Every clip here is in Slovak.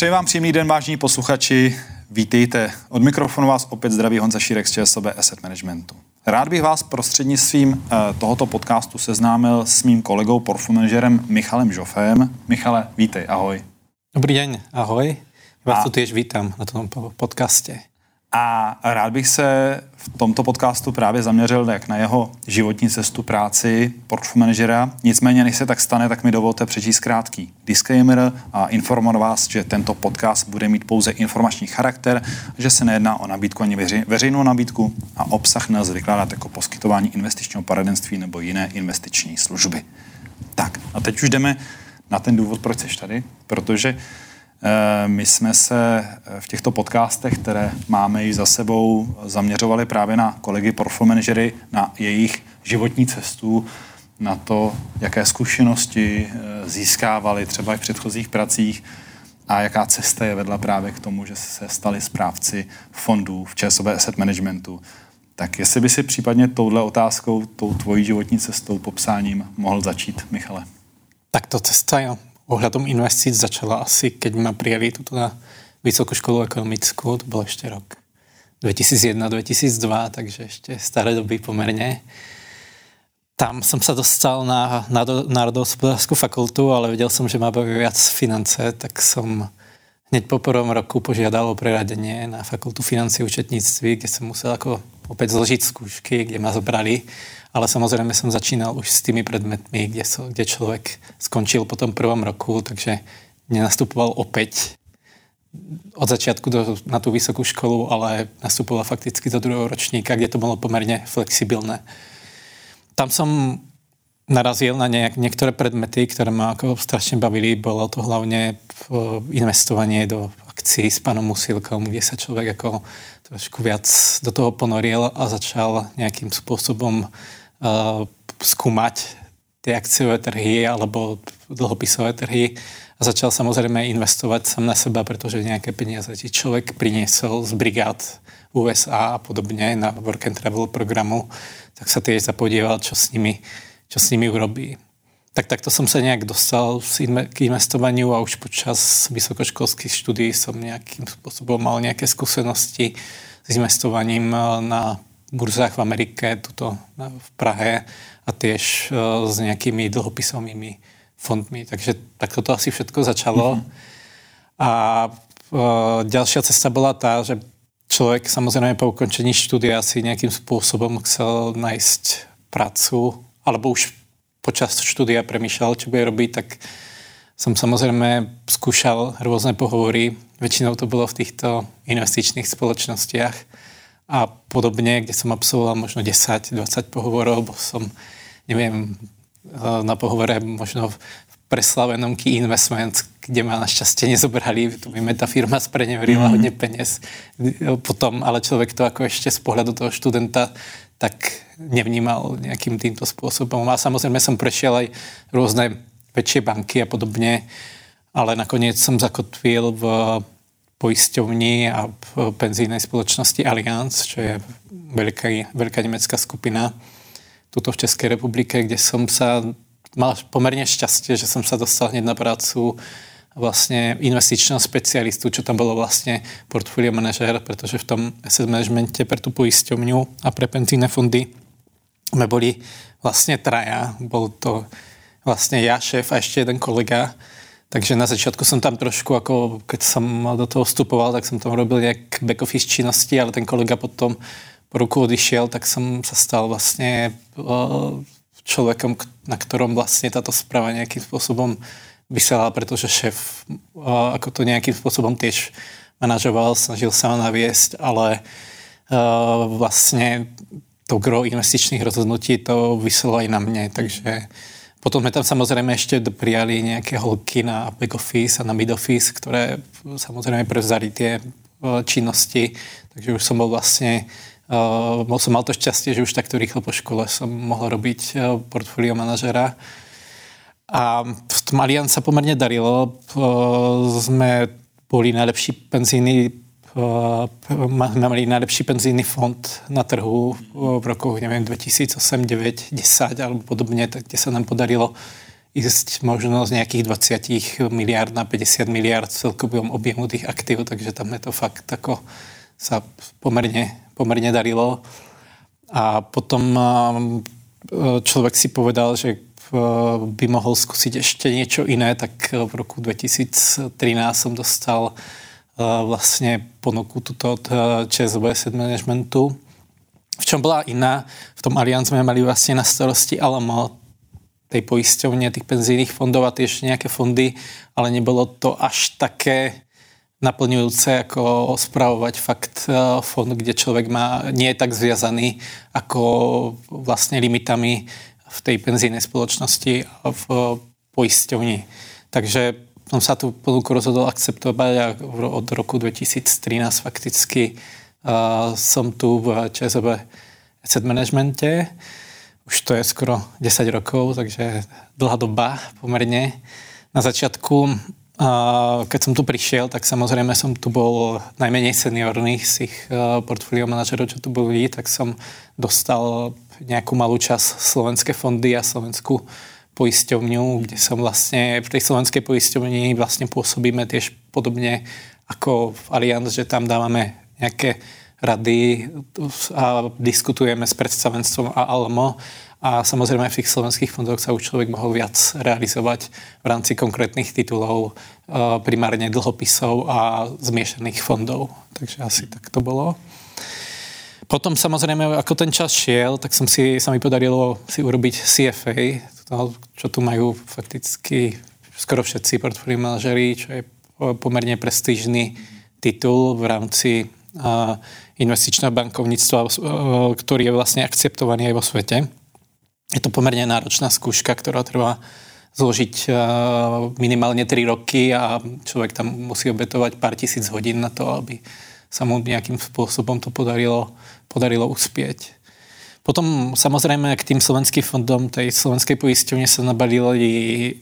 Přeji vám příjemný den, vážní posluchači. Vítejte. Od mikrofonu vás opět zdraví Honza Šírek z ČSOB Asset Managementu. Rád bych vás prostřednictvím eh, tohoto podcastu seznámil s mým kolegou, portfolio Michalem Žofem. Michale, vítej, ahoj. Dobrý den, ahoj. Vás a... tu tiež vítám na tom podcaste. A rád bych se v tomto podcastu právě zaměřil jak na jeho životní cestu práci portfolio manažera. Nicméně, než se tak stane, tak mi dovolte přečíst krátký disclaimer a informovat vás, že tento podcast bude mít pouze informační charakter, že se nejedná o nabídku ani veřejnou nabídku a obsah nelze vykládat jako poskytování investičního poradenství nebo jiné investiční služby. Tak a teď už jdeme na ten důvod, proč jsi tady, protože my jsme se eh, v těchto podcastech, které máme již za sebou, zaměřovali právě na kolegy portfolio na jejich životní cestu, na to, jaké zkušenosti eh, získávali třeba i v předchozích pracích a jaká cesta je vedla právě k tomu, že se stali správci fondů v ČSOB Asset Managementu. Tak jestli by si případně touhle otázkou, tou tvojí životní cestou, popsáním mohl začít, Michale. Tak to cesta, jo ohľadom investíc začala asi, keď ma prijali tuto na Vysokú školu ekonomickú, to bol ešte rok 2001-2002, takže ešte staré doby pomerne. Tam som sa dostal na národohospodárskú fakultu, ale vedel som, že má viac finance, tak som hneď po prvom roku požiadal o preradenie na fakultu financie účetníctví, kde som musel ako opäť zložiť skúšky, kde ma zobrali ale samozrejme som začínal už s tými predmetmi, kde, so, kde človek skončil po tom prvom roku, takže nenastupoval opäť od začiatku do, na tú vysokú školu, ale nastupoval fakticky do druhého ročníka, kde to bolo pomerne flexibilné. Tam som narazil na nejak, niektoré predmety, ktoré ma ako strašne bavili. Bolo to hlavne investovanie do akcií s pánom Musilkom, kde sa človek ako trošku viac do toho ponoril a začal nejakým spôsobom uh, skúmať tie akciové trhy alebo dlhopisové trhy a začal samozrejme investovať sám na seba, pretože nejaké peniaze ti človek priniesol z brigád USA a podobne na work and travel programu, tak sa tiež zapodieval, čo s nimi, čo s nimi urobí. Tak takto som sa nejak dostal k investovaniu a už počas vysokoškolských štúdií som nejakým spôsobom mal nejaké skúsenosti s investovaním na burzách v Amerike, tuto v Prahe a tiež uh, s nejakými dlhopisovými fondmi. Takže takto to asi všetko začalo. Mm-hmm. A uh, ďalšia cesta bola tá, že človek samozrejme po ukončení štúdia si nejakým spôsobom chcel nájsť prácu, alebo už počas štúdia premýšľal, čo bude robiť, tak som samozrejme skúšal rôzne pohovory. Väčšinou to bolo v týchto investičných spoločnostiach a podobne, kde som absolvoval možno 10-20 pohovorov, bo som, neviem, eh, na pohovore možno v preslavenom Key Investment, kde ma našťastie nezobrali, tu mi tá firma spreneverila mm. hodne peniaz. Potom, ale človek to ako ešte z pohľadu toho študenta tak nevnímal nejakým týmto spôsobom. A samozrejme som prešiel aj rôzne väčšie banky a podobne, ale nakoniec som zakotvil v poisťovní a penzijnej spoločnosti Allianz, čo je veľká, veľká nemecká skupina tuto v Českej republike, kde som sa mal pomerne šťastie, že som sa dostal hneď na prácu vlastne investičného specialistu, čo tam bolo vlastne portfolio manažer, pretože v tom asset managemente pre tú poisťovňu a pre penzijné fondy sme boli vlastne traja. Bol to vlastne ja, šéf a ešte jeden kolega, takže na začiatku som tam trošku, ako keď som do toho vstupoval, tak som tam robil nejak back office činnosti, ale ten kolega potom po ruku odišiel, tak som sa stal vlastne človekom, na ktorom vlastne táto správa nejakým spôsobom vysela, pretože šéf ako to nejakým spôsobom tiež manažoval, snažil sa ho naviesť, ale vlastne to gro investičných rozhodnutí to vyselo aj na mne, takže potom sme tam samozrejme ešte prijali nejaké holky na back office a na mid office, ktoré samozrejme prevzali tie e, činnosti, takže už som bol vlastne Uh, som mal to šťastie, že už takto rýchlo po škole som mohol robiť uh, portfólio manažera. A v tom Allianz sa pomerne darilo. Uh, sme boli najlepší penzijný máme mali najlepší penzijný fond na trhu v rokoch, neviem, 2008, 9, 10 alebo podobne, tak kde sa nám podarilo ísť možno z nejakých 20 miliard na 50 miliard celkovom objemu tých aktív, takže tam je to fakt ako sa pomerne, pomerne darilo. A potom človek si povedal, že by mohol skúsiť ešte niečo iné, tak v roku 2013 som dostal vlastne ponuku tuto od ČSOB Asset Managementu. V čom bola iná? V tom Allianz sme mali vlastne na starosti Alamo, tej poisťovne, tých penzijných fondov a tiež nejaké fondy, ale nebolo to až také naplňujúce, ako spravovať fakt e, fond, kde človek má, nie je tak zviazaný ako vlastne limitami v tej penzijnej spoločnosti a v poisťovni. Takže som sa tú ponuku rozhodol akceptovať a od roku 2013 fakticky uh, som tu v ČSOB Asset Managemente už to je skoro 10 rokov, takže dlhá doba pomerne. Na začiatku, keď som tu prišiel, tak samozrejme som tu bol najmenej seniorných z tých portfólio manažerov, čo tu boli, tak som dostal nejakú malú časť slovenské fondy a slovenskú poisťovňu, kde som vlastne, v tej slovenskej poisťovni vlastne pôsobíme tiež podobne ako v Allianz, že tam dávame nejaké rady a diskutujeme s predstavenstvom a ALMO a samozrejme v tých slovenských fondoch sa už človek mohol viac realizovať v rámci konkrétnych titulov, e, primárne dlhopisov a zmiešaných fondov. Takže asi tak to bolo. Potom samozrejme, ako ten čas šiel, tak som si, sa mi podarilo si urobiť CFA, čo tu majú fakticky skoro všetci portfólio manažerí, čo je pomerne prestížny titul v rámci investičného bankovníctva, e, ktorý je vlastne akceptovaný aj vo svete. Je to pomerne náročná skúška, ktorá trvá zložiť e, minimálne 3 roky a človek tam musí obetovať pár tisíc hodín na to, aby sa mu nejakým spôsobom to podarilo, podarilo uspieť. Potom samozrejme k tým slovenským fondom tej slovenskej poisťovne sa nabalili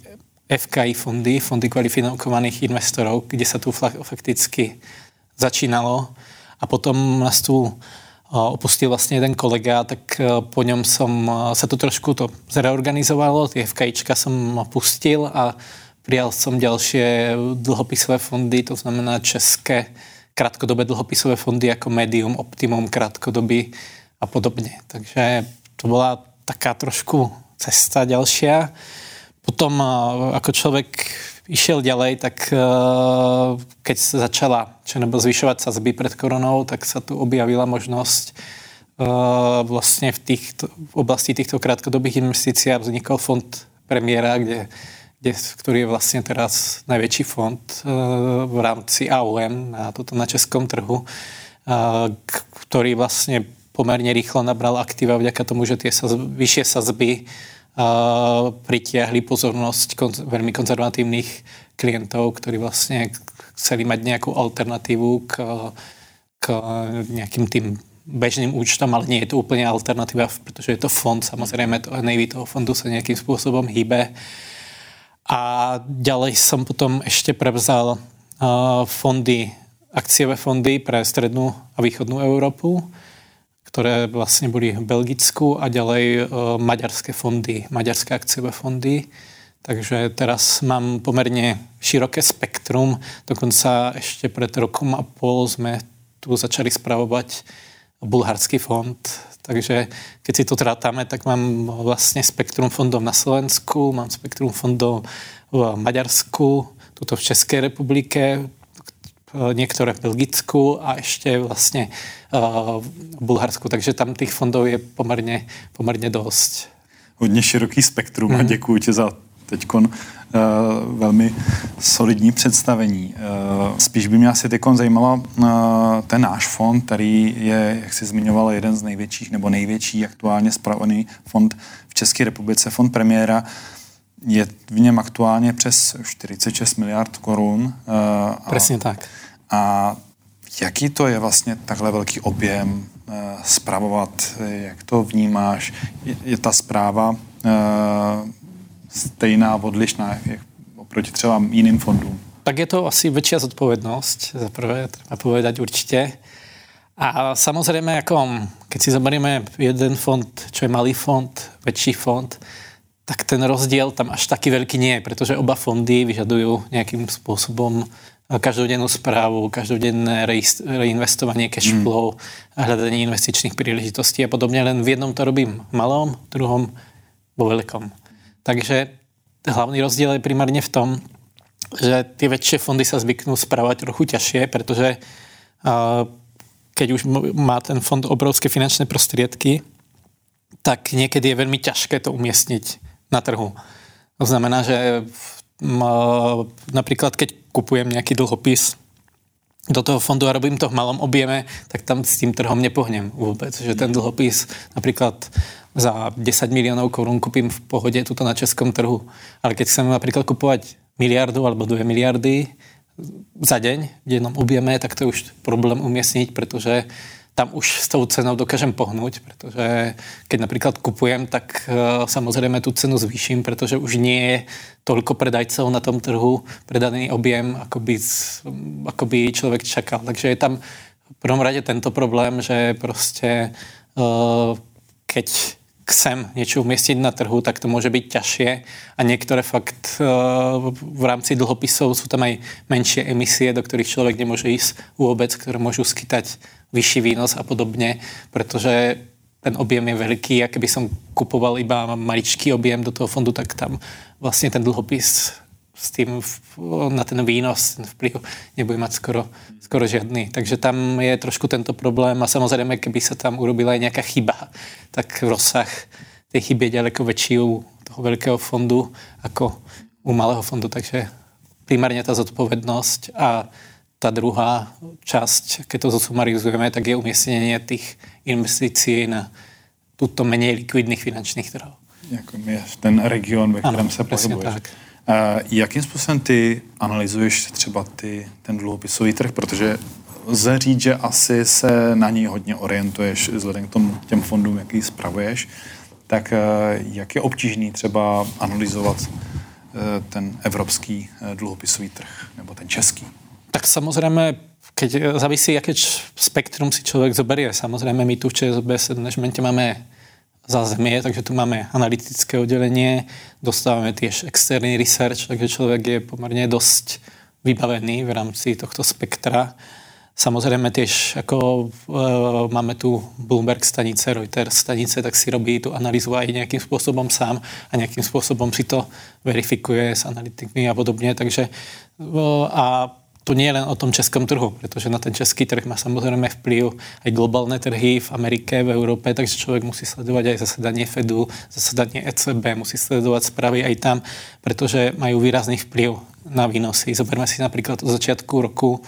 FKI fondy, fondy kvalifikovaných investorov, kde sa tu fakticky začínalo a potom nás tu opustil vlastne jeden kolega, tak e, po ňom som e, sa to trošku to zreorganizovalo, tie FKIčka som pustil a prijal som ďalšie dlhopisové fondy, to znamená české krátkodobé dlhopisové fondy ako Medium, Optimum, krátkodoby a podobne. Takže to bola taká trošku cesta ďalšia. Potom e, ako človek išiel ďalej, tak uh, keď sa začala ČNB zvyšovať sazby pred koronou, tak sa tu objavila možnosť uh, vlastne v, týchto, v oblasti týchto krátkodobých investícií vznikol fond premiéra, kde, kde, ktorý je vlastne teraz najväčší fond v rámci AUM na, toto, na českom trhu, ktorý vlastne pomerne rýchlo nabral aktíva vďaka tomu, že tie saz, vyššie sazby pritiahli pozornosť konz- veľmi konzervatívnych klientov, ktorí vlastne chceli mať nejakú alternatívu k, k nejakým tým bežným účtom, ale nie je to úplne alternatíva, pretože je to fond, samozrejme to NAV toho fondu sa nejakým spôsobom hýbe. A ďalej som potom ešte prevzal uh, fondy, akciové fondy pre strednú a východnú Európu ktoré vlastne boli v Belgicku a ďalej e, maďarské fondy, maďarské akciové fondy. Takže teraz mám pomerne široké spektrum. Dokonca ešte pred rokom a pol sme tu začali spravovať bulharský fond. Takže keď si to trátame, tak mám vlastne spektrum fondov na Slovensku, mám spektrum fondov v Maďarsku, tuto v Českej republike, niektoré v Belgicku a ešte vlastne v Bulharsku, takže tam tých fondov je pomerne, pomerne dosť. Hodně široký spektrum mm. a mhm. děkuji ti za teď uh, velmi solidní představení. Uh, spíš by mě asi teď zajímala uh, ten náš fond, který je, jak jsi zmiňoval, jeden z největších nebo největší aktuálně spravený fond v České republice, fond premiéra. Je v něm aktuálně přes 46 miliard korun. Uh, Přesně tak. A jaký to je vlastně takhle velký objem uh, spravovat? Jak to vnímáš? Je, je ta zpráva uh, stejná, odlišná jak oproti třeba jiným fondům? Tak je to asi väčšia zodpovednosť, za prvé, treba povedať určite. A samozrejme, ako, keď si zoberieme jeden fond, čo je malý fond, väčší fond, tak ten rozdiel tam až taký veľký nie je, pretože oba fondy vyžadujú nejakým spôsobom každodennú správu, každodenné reinvestovanie cash mm. flow, mm. hľadanie investičných príležitostí a podobne. Len v jednom to robím malom, v druhom vo veľkom. Takže hlavný rozdiel je primárne v tom, že tie väčšie fondy sa zvyknú správať trochu ťažšie, pretože keď už má ten fond obrovské finančné prostriedky, tak niekedy je veľmi ťažké to umiestniť na trhu. To znamená, že napríklad keď kupujem nejaký dlhopis do toho fondu a robím to v malom objeme, tak tam s tým trhom nepohnem vôbec. Že ten dlhopis napríklad za 10 miliónov korún kúpim v pohode tuto na českom trhu. Ale keď chcem napríklad kupovať miliardu alebo 2 miliardy za deň v jednom objeme, tak to je už problém umiestniť, pretože tam už s tou cenou dokážem pohnúť, pretože keď napríklad kupujem, tak uh, samozrejme tú cenu zvýšim, pretože už nie je toľko predajcov na tom trhu, predaný objem, ako by, ako by človek čakal. Takže je tam v prvom rade tento problém, že proste uh, keď chcem niečo umiestniť na trhu, tak to môže byť ťažšie a niektoré fakt e, v rámci dlhopisov sú tam aj menšie emisie, do ktorých človek nemôže ísť vôbec, ktoré môžu skytať vyšší výnos a podobne, pretože ten objem je veľký a keby som kupoval iba maličký objem do toho fondu, tak tam vlastne ten dlhopis s tým na ten výnos, ten vplyv nebude mať skoro, skoro žiadny. Takže tam je trošku tento problém a samozrejme, keby sa tam urobila aj nejaká chyba, tak rozsah tej chyby je ďaleko väčší u toho veľkého fondu ako u malého fondu. Takže primárne tá zodpovednosť a tá druhá časť, keď to zosumarizujeme, tak je umiestnenie tých investícií na túto menej likvidných finančných trhov. Jako je ten region, ve kterém ano, se pohybuješ. Tak. Uh, jakým způsobem ty analyzuješ třeba ty, ten dluhopisový trh? Protože lze říct, že asi se na něj hodně orientuješ vzhledem k tomu, těm fondům, jaký spravuješ. Tak uh, jak je obtížný třeba analyzovat uh, ten evropský dluhopisový trh nebo ten český? Tak samozrejme, keď závisí, aké spektrum si človek zoberie. Samozrejme, my tu v ČSB managemente máme zázemie, takže tu máme analytické oddelenie, dostávame tiež externý research, takže človek je pomerne dosť vybavený v rámci tohto spektra. Samozrejme tiež, ako e, máme tu Bloomberg stanice, Reuters stanice, tak si robí tú analýzu aj nejakým spôsobom sám a nejakým spôsobom si to verifikuje s analytikmi a podobne. Takže, e, a to nie je len o tom českom trhu, pretože na ten český trh má samozrejme vplyv aj globálne trhy v Amerike, v Európe, takže človek musí sledovať aj zasedanie Fedu, zasedanie ECB, musí sledovať správy aj tam, pretože majú výrazný vplyv na výnosy. Zoberme si napríklad od začiatku roku,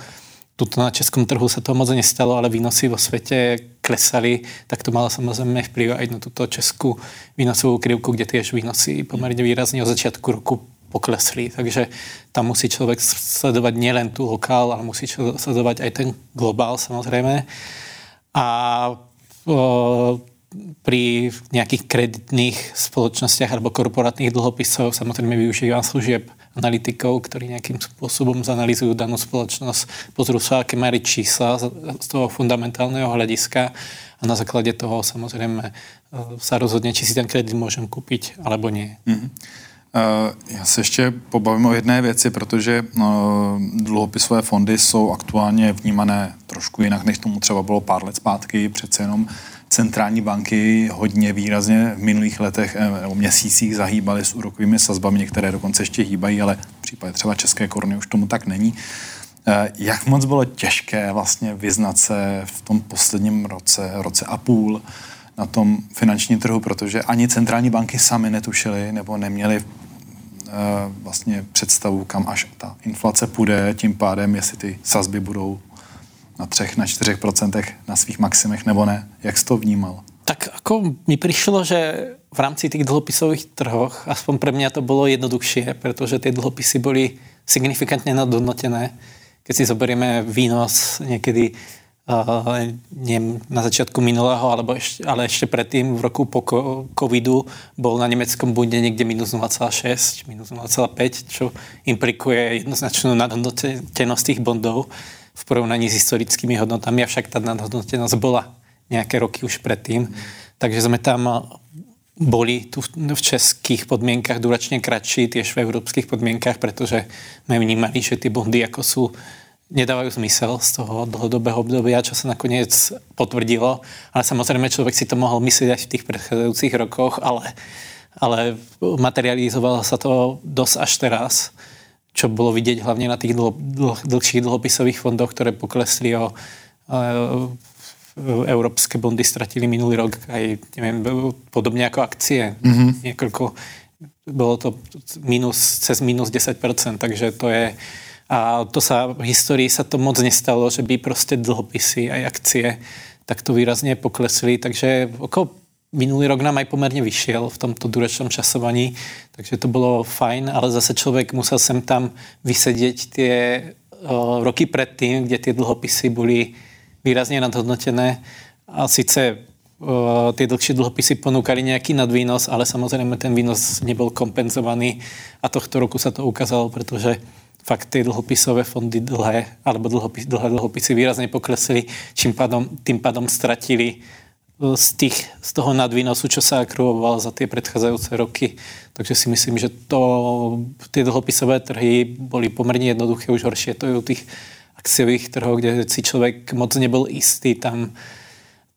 tuto na českom trhu sa to moc nestalo, ale výnosy vo svete klesali, tak to malo samozrejme vplyv aj na túto českú výnosovú krivku, kde tiež výnosy pomerne výrazne od začiatku roku poklesli. Takže tam musí človek sledovať nielen tú lokál, ale musí sledovať aj ten globál samozrejme. A o, pri nejakých kreditných spoločnostiach alebo korporátnych dlhopisov samozrejme využívam služieb analytikov, ktorí nejakým spôsobom zanalýzujú danú spoločnosť, pozrú sa, aké majú čísla z toho fundamentálneho hľadiska a na základe toho samozrejme sa rozhodne, či si ten kredit môžem kúpiť alebo nie. Mm-hmm. Eh, já se ještě pobavím o jedné věci, protože eh, dluhopisové fondy jsou aktuálně vnímané trošku jinak, než tomu třeba bylo pár let zpátky. Přece jenom centrální banky hodně výrazně v minulých letech eh, nebo měsících zahýbaly s úrokovými sazbami, některé dokonce ještě hýbají, ale v případě třeba České koruny už tomu tak není. Jak moc bylo těžké vlastně vyznat se v tom posledním roce, roce a půl, na tom finančním trhu, protože ani centrální banky sami netušily nebo neměly Eh, vlastně představu, kam až ta inflace půjde, tím pádem, jestli ty sazby budou na třech, na čtyřech procentech na svých maximech nebo ne. Jak jsi to vnímal? Tak ako mi prišlo, že v rámci tých dlhopisových trhoch, aspoň pre mňa to bolo jednoduchšie, pretože tie dlhopisy boli signifikantne nadhodnotené. Keď si zoberieme výnos niekedy neviem, na začiatku minulého, alebo ešte, ale ešte predtým, v roku po covidu, bol na nemeckom bunde niekde minus 0,6, minus 0,5, čo implikuje jednoznačnú nadhodnotenosť tých bondov v porovnaní s historickými hodnotami, avšak tá nadhodnotenosť bola nejaké roky už predtým. Takže sme tam boli tu v českých podmienkach duračne kratší, tiež v európskych podmienkach, pretože sme vnímali, že tie bondy ako sú nedávajú zmysel z toho dlhodobého obdobia, čo sa nakoniec potvrdilo. Ale samozrejme človek si to mohol myslieť aj v tých predchádzajúcich rokoch, ale, ale materializovalo sa to dosť až teraz, čo bolo vidieť hlavne na tých dlho, dlh, dlhších dlhopisových fondoch, ktoré poklesli o európske bondy stratili minulý rok aj, neviem, podobne ako akcie. Mm-hmm. Niekoľko, bolo to minus, cez minus 10%, takže to je, a to sa, v histórii sa to moc nestalo, že by proste dlhopisy aj akcie takto výrazne poklesli, takže okolo minulý rok nám aj pomerne vyšiel v tomto duračnom časovaní, takže to bolo fajn, ale zase človek musel sem tam vysedieť tie uh, roky predtým, kde tie dlhopisy boli výrazne nadhodnotené. A síce uh, tie dlhšie dlhopisy ponúkali nejaký nadvýnos, ale samozrejme ten výnos nebol kompenzovaný a tohto roku sa to ukázalo, pretože fakt tie dlhopisové fondy dlhé, alebo dlhopis, dlhé dlhopisy výrazne poklesli, čím pádom, tým pádom stratili z, tých, z toho nadvýnosu, čo sa akruoval za tie predchádzajúce roky. Takže si myslím, že to, tie dlhopisové trhy boli pomerne jednoduché, už horšie to je u tých akciových trhov, kde si človek moc nebol istý, tam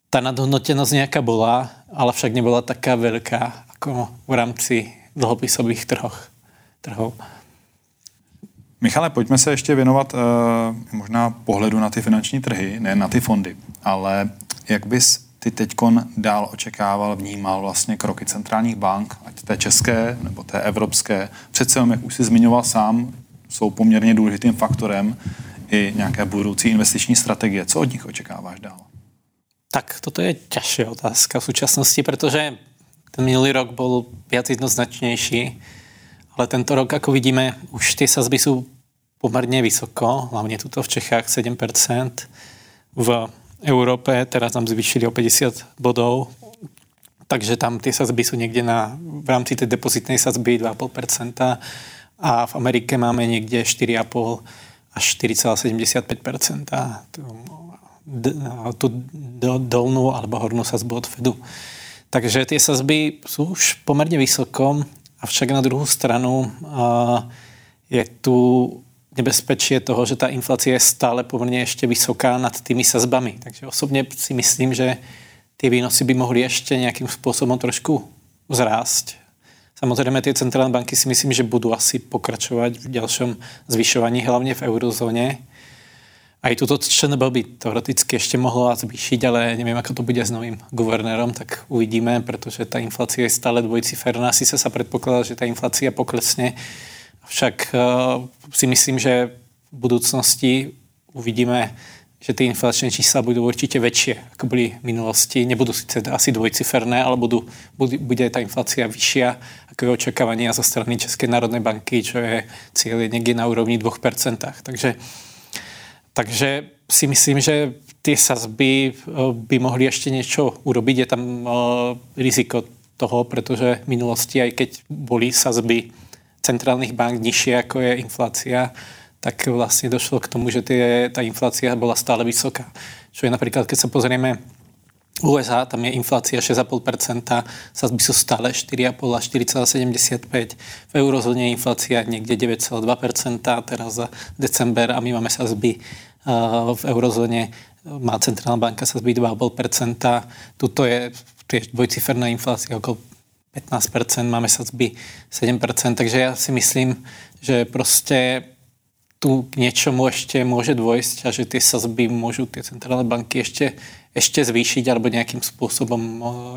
tá nadhodnotenosť nejaká bola, ale však nebola taká veľká ako v rámci dlhopisových trhoch, trhov. Michale, pojďme se ještě věnovat uh, možná pohledu na ty finanční trhy, ne na ty fondy, ale jak bys ty teďkon dál očekával, vnímal vlastně kroky centrálních bank, ať té české nebo té evropské. Přece jak už si zmiňoval sám, jsou poměrně důležitým faktorem i nějaké budoucí investiční strategie. Co od nich očekáváš dál? Tak toto je ťažšia otázka v súčasnosti, pretože ten minulý rok bol viac jednoznačnejší, ale tento rok, ako vidíme, už tie sazby sú pomerne vysoko, hlavne tuto v Čechách 7%. V Európe teraz nám zvýšili o 50 bodov, takže tam tie sazby sú niekde na, v rámci tej depozitnej sazby 2,5% a v Amerike máme niekde 4,5% až 4,75% tú dolnú alebo hornú sazbu od Fedu. Takže tie sazby sú už pomerne vysoko, avšak na druhú stranu je tu nebezpečie toho, že tá inflácia je stále pomerne ešte vysoká nad tými sazbami. Takže osobne si myslím, že tie výnosy by mohli ešte nejakým spôsobom trošku zrásť. Samozrejme, tie centrálne banky si myslím, že budú asi pokračovať v ďalšom zvyšovaní, hlavne v eurozóne. Aj túto ČNB by teoreticky ešte mohlo zvýšiť, ale neviem, ako to bude s novým guvernérom, tak uvidíme, pretože tá inflácia je stále dvojciferná. Sice sa predpokladá, že tá inflácia poklesne, však uh, si myslím, že v budúcnosti uvidíme že tie inflačné čísla budú určite väčšie, ako boli v minulosti. Nebudú síce asi dvojciferné, ale budú, bude tá inflácia vyššia, ako je očakávania zo strany Českej národnej banky, čo je cieľ niekde na úrovni 2%. Takže, takže si myslím, že tie sazby eh, by mohli ešte niečo urobiť. Je tam uh, riziko toho, pretože v minulosti, aj keď boli sazby centrálnych bank nižšie ako je inflácia, tak vlastne došlo k tomu, že tie, tá inflácia bola stále vysoká. Čo je napríklad, keď sa pozrieme USA, tam je inflácia 6,5%, sazby sú stále 4,5 a 4,75. V eurozóne je inflácia niekde 9,2%, teraz za december a my máme sazby v eurozóne má centrálna banka sazby 2,5%. Tuto je tiež dvojciferná inflácia okolo 15%, máme sazby 7%, takže ja si myslím, že proste tu k niečomu ešte môže dôjsť a že tie sazby môžu tie centrálne banky ešte, ešte zvýšiť alebo nejakým spôsobom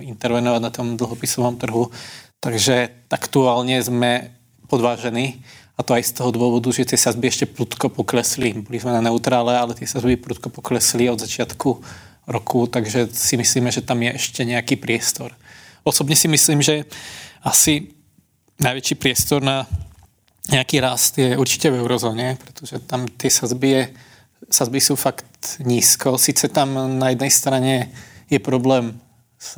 intervenovať na tom dlhopisovom trhu. Takže aktuálne sme podvážení a to aj z toho dôvodu, že tie sazby ešte prudko poklesli. Boli sme na neutrále, ale tie sazby prudko poklesli od začiatku roku, takže si myslíme, že tam je ešte nejaký priestor. Osobne si myslím, že asi najväčší priestor na nejaký rast je určite v eurozóne, pretože tam tie sazby, sazby sú fakt nízko. Sice tam na jednej strane je problém s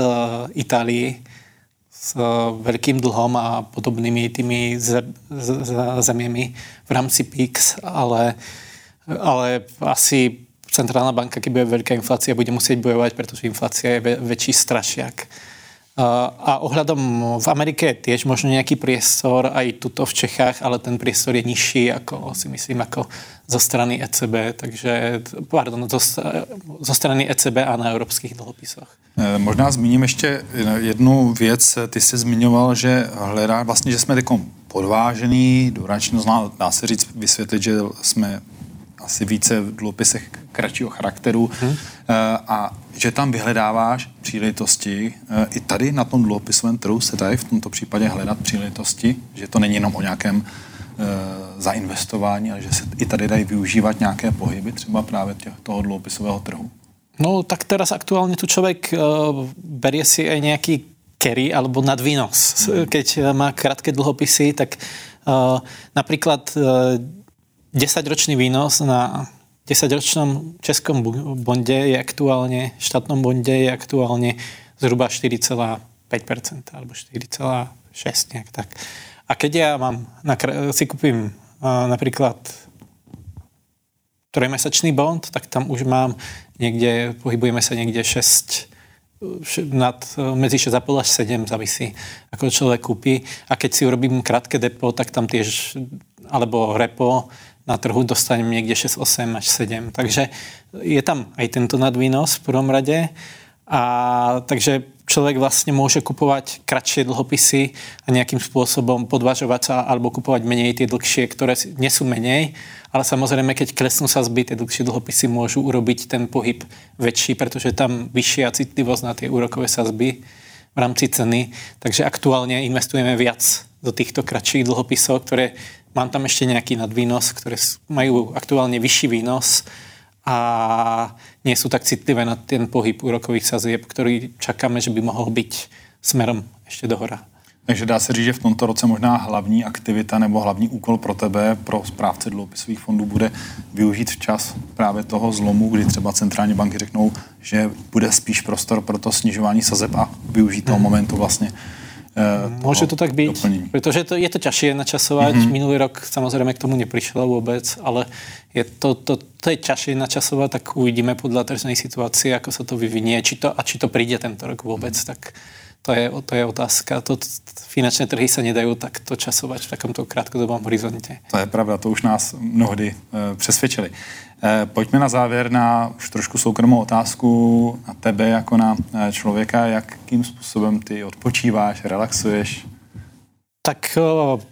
Itálií, s veľkým dlhom a podobnými tými zemiemi v rámci PIX, ale, ale asi centrálna banka, keď bude veľká inflácia, bude musieť bojovať, pretože inflácia je väčší strašiak A ohľadom v Amerike je tiež možno nejaký priestor aj tuto v Čechách, ale ten priestor je nižší, ako si myslím, ako zo strany ECB, takže, pardon, zo, zo strany ECB a na európskych dlhopisoch. E, možná zmíním ještě jednu věc. Ty jsi zmiňoval, že hledá vlastně, že jsme podvážený, důračno, dá se říct, vysvětlit, že jsme asi více v dluhopisech kratšího charakteru hmm. a že tam vyhledáváš příležitosti. Eh, I tady na tom dluhopisovém trhu se dají v tomto případě hledat příležitosti, že to není jenom o nějakém e, zainvestování, ale že se i tady dají využívat nějaké pohyby, třeba právě těch, toho dluhopisového trhu. No tak teraz aktuálne tu človek uh, berie si aj nejaký carry alebo nadvýnos. Mm. Keď má krátke dlhopisy, tak uh, napríklad uh, 10-ročný výnos na 10-ročnom českom bonde je aktuálne, štátnom bonde je aktuálne zhruba 4,5% alebo 4,6 nejak tak. A keď ja mám, si kúpim napríklad trojmesačný bond, tak tam už mám niekde, pohybujeme sa niekde 6 nad, medzi 6,5 až 7 závisí, ako človek kúpi. A keď si urobím krátke depo, tak tam tiež, alebo repo, na trhu dostanem niekde 6, 8 až 7. Takže je tam aj tento nadvýnos v prvom rade. A takže človek vlastne môže kupovať kratšie dlhopisy a nejakým spôsobom podvažovať sa alebo kupovať menej tie dlhšie, ktoré nie sú menej. Ale samozrejme, keď klesnú sa zby, tie dlhšie dlhopisy môžu urobiť ten pohyb väčší, pretože tam vyššia citlivosť na tie úrokové sazby v rámci ceny. Takže aktuálne investujeme viac do týchto kratších dlhopisov, ktoré Mám tam ešte nejaký nadvýnos, ktoré majú aktuálne vyšší výnos a nie sú tak citlivé na ten pohyb úrokových sazieb, ktorý čakáme, že by mohol byť smerom ešte do hora. Takže dá se říct, že v tomto roce možná hlavní aktivita nebo hlavní úkol pro tebe, pro správce dluhopisových fondů bude využít včas právě toho zlomu, kdy třeba centrální banky řeknou, že bude spíš prostor pro to snižování sazeb a využít toho mhm. momentu vlastně Môže to tak byť, doplnení. pretože to, je to ťažšie načasovať. Mm-hmm. Minulý rok samozrejme k tomu neprišlo vôbec, ale je to, to, to je ťažšie načasovať, tak uvidíme podľa tržnej situácie, ako sa to vyvinie, či to, a či to príde tento rok vôbec, tak to je, to je otázka. To, finančné trhy sa nedajú takto časovať v takomto krátkodobom horizonte. To je pravda, to už nás mnohdy e, přesvědčili. E, pojďme na závěr na už trošku soukromou otázku na tebe jako na e, člověka. Jakým způsobem ty odpočíváš, relaxuješ? Tak e,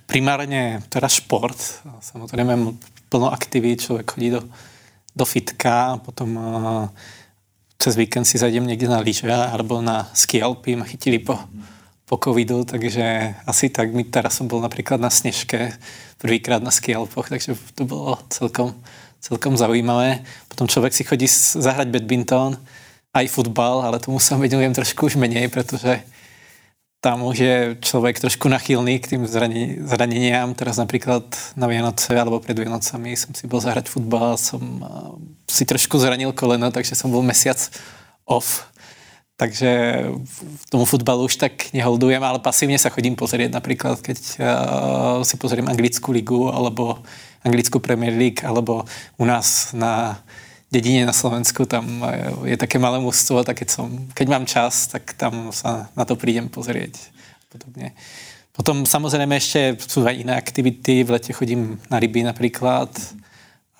primárne teraz šport. Samozrejme plno aktivít, človek chodí do, do fitka, potom cez víkend si zajdem niekde na lyže alebo na ski alpy, ma chytili po, po covidu, takže asi tak. My teraz som bol napríklad na Snežke, prvýkrát na ski alpoch, takže to bolo celkom, celkom zaujímavé. Potom človek si chodí zahrať badminton, aj futbal, ale tomu sa venujem trošku už menej, pretože tam už je človek trošku nachylný k tým zraneniam. Teraz napríklad na Vianoce alebo pred Vianocami som si bol zahrať futbal, som si trošku zranil koleno, takže som bol mesiac off. Takže tomu futbalu už tak neholdujem, ale pasívne sa chodím pozrieť napríklad, keď uh, si pozriem anglickú ligu alebo anglickú Premier League alebo u nás na dedine na Slovensku, tam je také malé mústvo, tak keď, som, keď mám čas, tak tam sa na to prídem pozrieť. Podobne. Potom samozrejme ešte sú aj iné aktivity, v lete chodím na ryby napríklad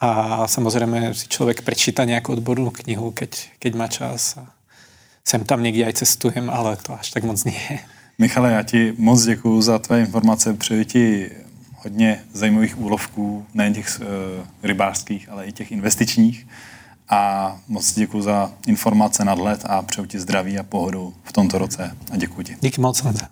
a samozrejme si človek prečíta nejakú odbornú knihu, keď, keď má čas. A sem tam niekde aj cestujem, ale to až tak moc nie. Michale, já ti moc děkuji za tvé informace. Přeji ti hodně zajímavých úlovků, nejen těch uh, rybářských, ale i těch investičních a moc děkuji za informace, nadhled a přeju ti zdraví a pohodu v tomto roce a děkuji ti. Díky moc, Honza.